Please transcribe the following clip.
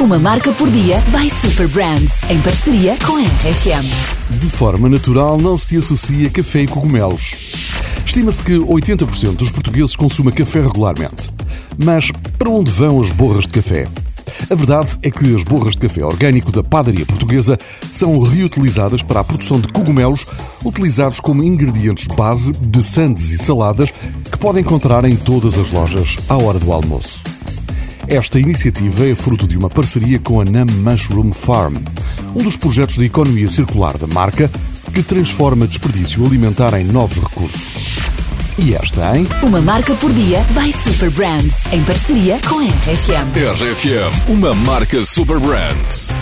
Uma marca por dia by Super Brands, em parceria com a RFM. De forma natural, não se associa café e cogumelos. Estima-se que 80% dos portugueses consuma café regularmente. Mas para onde vão as borras de café? A verdade é que as borras de café orgânico da padaria portuguesa são reutilizadas para a produção de cogumelos, utilizados como ingredientes base de sandes e saladas que podem encontrar em todas as lojas à hora do almoço. Esta iniciativa é fruto de uma parceria com a Nam Mushroom Farm, um dos projetos de economia circular da marca que transforma desperdício alimentar em novos recursos. E esta, hein? Uma marca por dia by Super Brands, em parceria com a RFM. RFM, uma marca Super Brands.